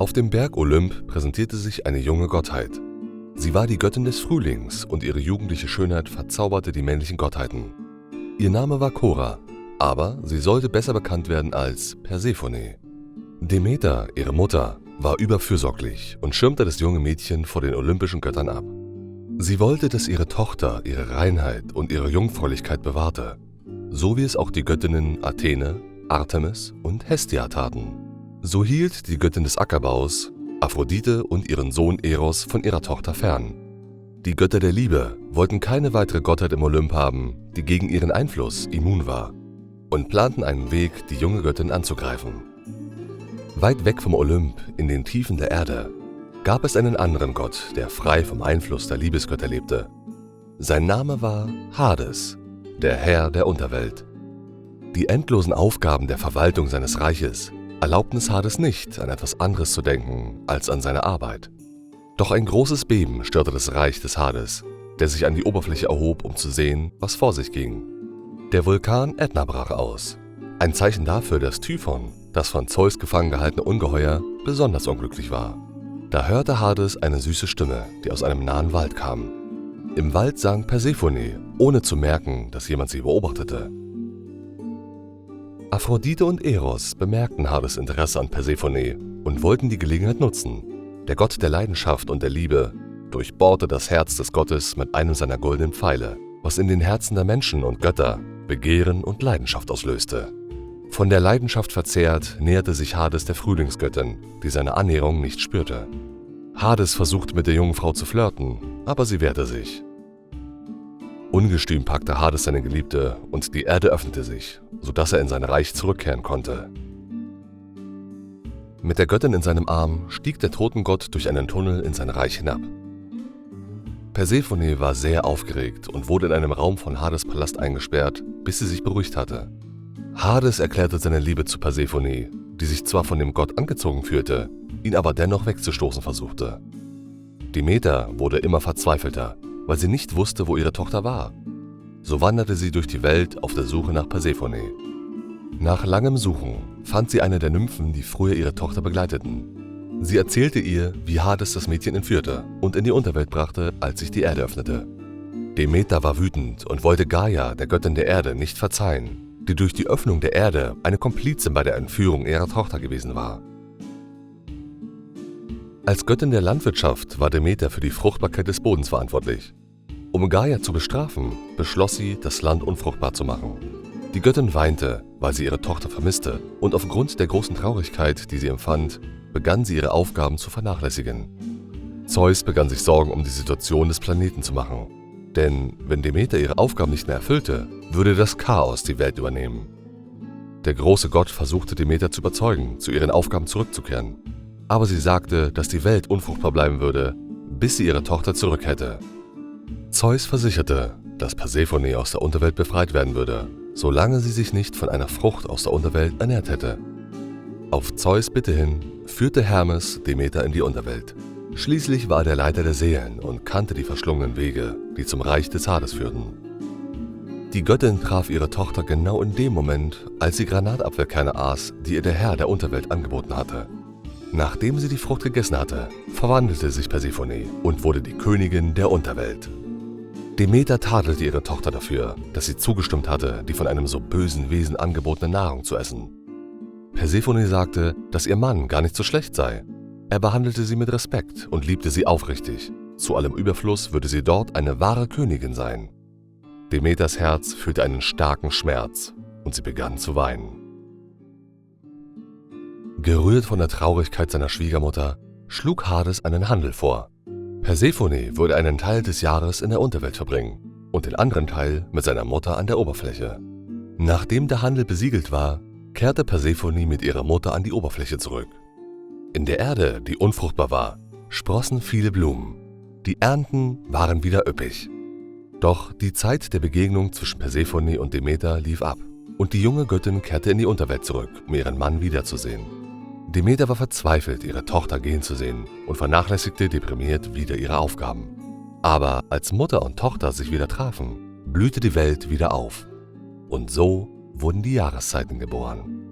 Auf dem Berg Olymp präsentierte sich eine junge Gottheit. Sie war die Göttin des Frühlings und ihre jugendliche Schönheit verzauberte die männlichen Gottheiten. Ihr Name war Cora, aber sie sollte besser bekannt werden als Persephone. Demeter, ihre Mutter, war überfürsorglich und schirmte das junge Mädchen vor den olympischen Göttern ab. Sie wollte, dass ihre Tochter ihre Reinheit und ihre Jungfräulichkeit bewahrte, so wie es auch die Göttinnen Athene, Artemis und Hestia taten. So hielt die Göttin des Ackerbaus Aphrodite und ihren Sohn Eros von ihrer Tochter fern. Die Götter der Liebe wollten keine weitere Gottheit im Olymp haben, die gegen ihren Einfluss immun war, und planten einen Weg, die junge Göttin anzugreifen. Weit weg vom Olymp, in den Tiefen der Erde, gab es einen anderen Gott, der frei vom Einfluss der Liebesgötter lebte. Sein Name war Hades, der Herr der Unterwelt. Die endlosen Aufgaben der Verwaltung seines Reiches erlaubten es Hades nicht, an etwas anderes zu denken als an seine Arbeit. Doch ein großes Beben störte das Reich des Hades, der sich an die Oberfläche erhob, um zu sehen, was vor sich ging. Der Vulkan Ätna brach aus. Ein Zeichen dafür, dass Typhon, das von Zeus gefangen gehaltene Ungeheuer besonders unglücklich war. Da hörte Hades eine süße Stimme, die aus einem nahen Wald kam. Im Wald sang Persephone, ohne zu merken, dass jemand sie beobachtete. Aphrodite und Eros bemerkten Hades Interesse an Persephone und wollten die Gelegenheit nutzen. Der Gott der Leidenschaft und der Liebe durchbohrte das Herz des Gottes mit einem seiner goldenen Pfeile, was in den Herzen der Menschen und Götter Begehren und Leidenschaft auslöste. Von der Leidenschaft verzehrt näherte sich Hades der Frühlingsgöttin, die seine Annäherung nicht spürte. Hades versuchte mit der jungen Frau zu flirten, aber sie wehrte sich. Ungestüm packte Hades seine Geliebte und die Erde öffnete sich, sodass er in sein Reich zurückkehren konnte. Mit der Göttin in seinem Arm stieg der Totengott durch einen Tunnel in sein Reich hinab. Persephone war sehr aufgeregt und wurde in einem Raum von Hades Palast eingesperrt, bis sie sich beruhigt hatte. Hades erklärte seine Liebe zu Persephone, die sich zwar von dem Gott angezogen fühlte, ihn aber dennoch wegzustoßen versuchte. Demeter wurde immer verzweifelter, weil sie nicht wusste, wo ihre Tochter war. So wanderte sie durch die Welt auf der Suche nach Persephone. Nach langem Suchen fand sie eine der Nymphen, die früher ihre Tochter begleiteten. Sie erzählte ihr, wie Hades das Mädchen entführte und in die Unterwelt brachte, als sich die Erde öffnete. Demeter war wütend und wollte Gaia, der Göttin der Erde, nicht verzeihen, die durch die Öffnung der Erde eine Komplizin bei der Entführung ihrer Tochter gewesen war. Als Göttin der Landwirtschaft war Demeter für die Fruchtbarkeit des Bodens verantwortlich. Um Gaia zu bestrafen, beschloss sie, das Land unfruchtbar zu machen. Die Göttin weinte, weil sie ihre Tochter vermisste, und aufgrund der großen Traurigkeit, die sie empfand, begann sie ihre Aufgaben zu vernachlässigen. Zeus begann sich Sorgen um die Situation des Planeten zu machen denn wenn Demeter ihre Aufgaben nicht mehr erfüllte, würde das Chaos die Welt übernehmen. Der große Gott versuchte Demeter zu überzeugen, zu ihren Aufgaben zurückzukehren. Aber sie sagte, dass die Welt unfruchtbar bleiben würde, bis sie ihre Tochter zurück hätte. Zeus versicherte, dass Persephone aus der Unterwelt befreit werden würde, solange sie sich nicht von einer Frucht aus der Unterwelt ernährt hätte. Auf Zeus Bitte hin führte Hermes Demeter in die Unterwelt. Schließlich war er der Leiter der Seelen und kannte die verschlungenen Wege, die zum Reich des Hades führten. Die Göttin traf ihre Tochter genau in dem Moment, als sie Granatapfelkerne aß, die ihr der Herr der Unterwelt angeboten hatte. Nachdem sie die Frucht gegessen hatte, verwandelte sich Persephone und wurde die Königin der Unterwelt. Demeter tadelte ihre Tochter dafür, dass sie zugestimmt hatte, die von einem so bösen Wesen angebotene Nahrung zu essen. Persephone sagte, dass ihr Mann gar nicht so schlecht sei er behandelte sie mit Respekt und liebte sie aufrichtig. Zu allem Überfluss würde sie dort eine wahre Königin sein. Demeters Herz fühlte einen starken Schmerz und sie begann zu weinen. Gerührt von der Traurigkeit seiner Schwiegermutter, schlug Hades einen Handel vor. Persephone würde einen Teil des Jahres in der Unterwelt verbringen und den anderen Teil mit seiner Mutter an der Oberfläche. Nachdem der Handel besiegelt war, kehrte Persephone mit ihrer Mutter an die Oberfläche zurück. In der Erde, die unfruchtbar war, sprossen viele Blumen. Die Ernten waren wieder üppig. Doch die Zeit der Begegnung zwischen Persephone und Demeter lief ab und die junge Göttin kehrte in die Unterwelt zurück, um ihren Mann wiederzusehen. Demeter war verzweifelt, ihre Tochter gehen zu sehen und vernachlässigte deprimiert wieder ihre Aufgaben. Aber als Mutter und Tochter sich wieder trafen, blühte die Welt wieder auf. Und so wurden die Jahreszeiten geboren.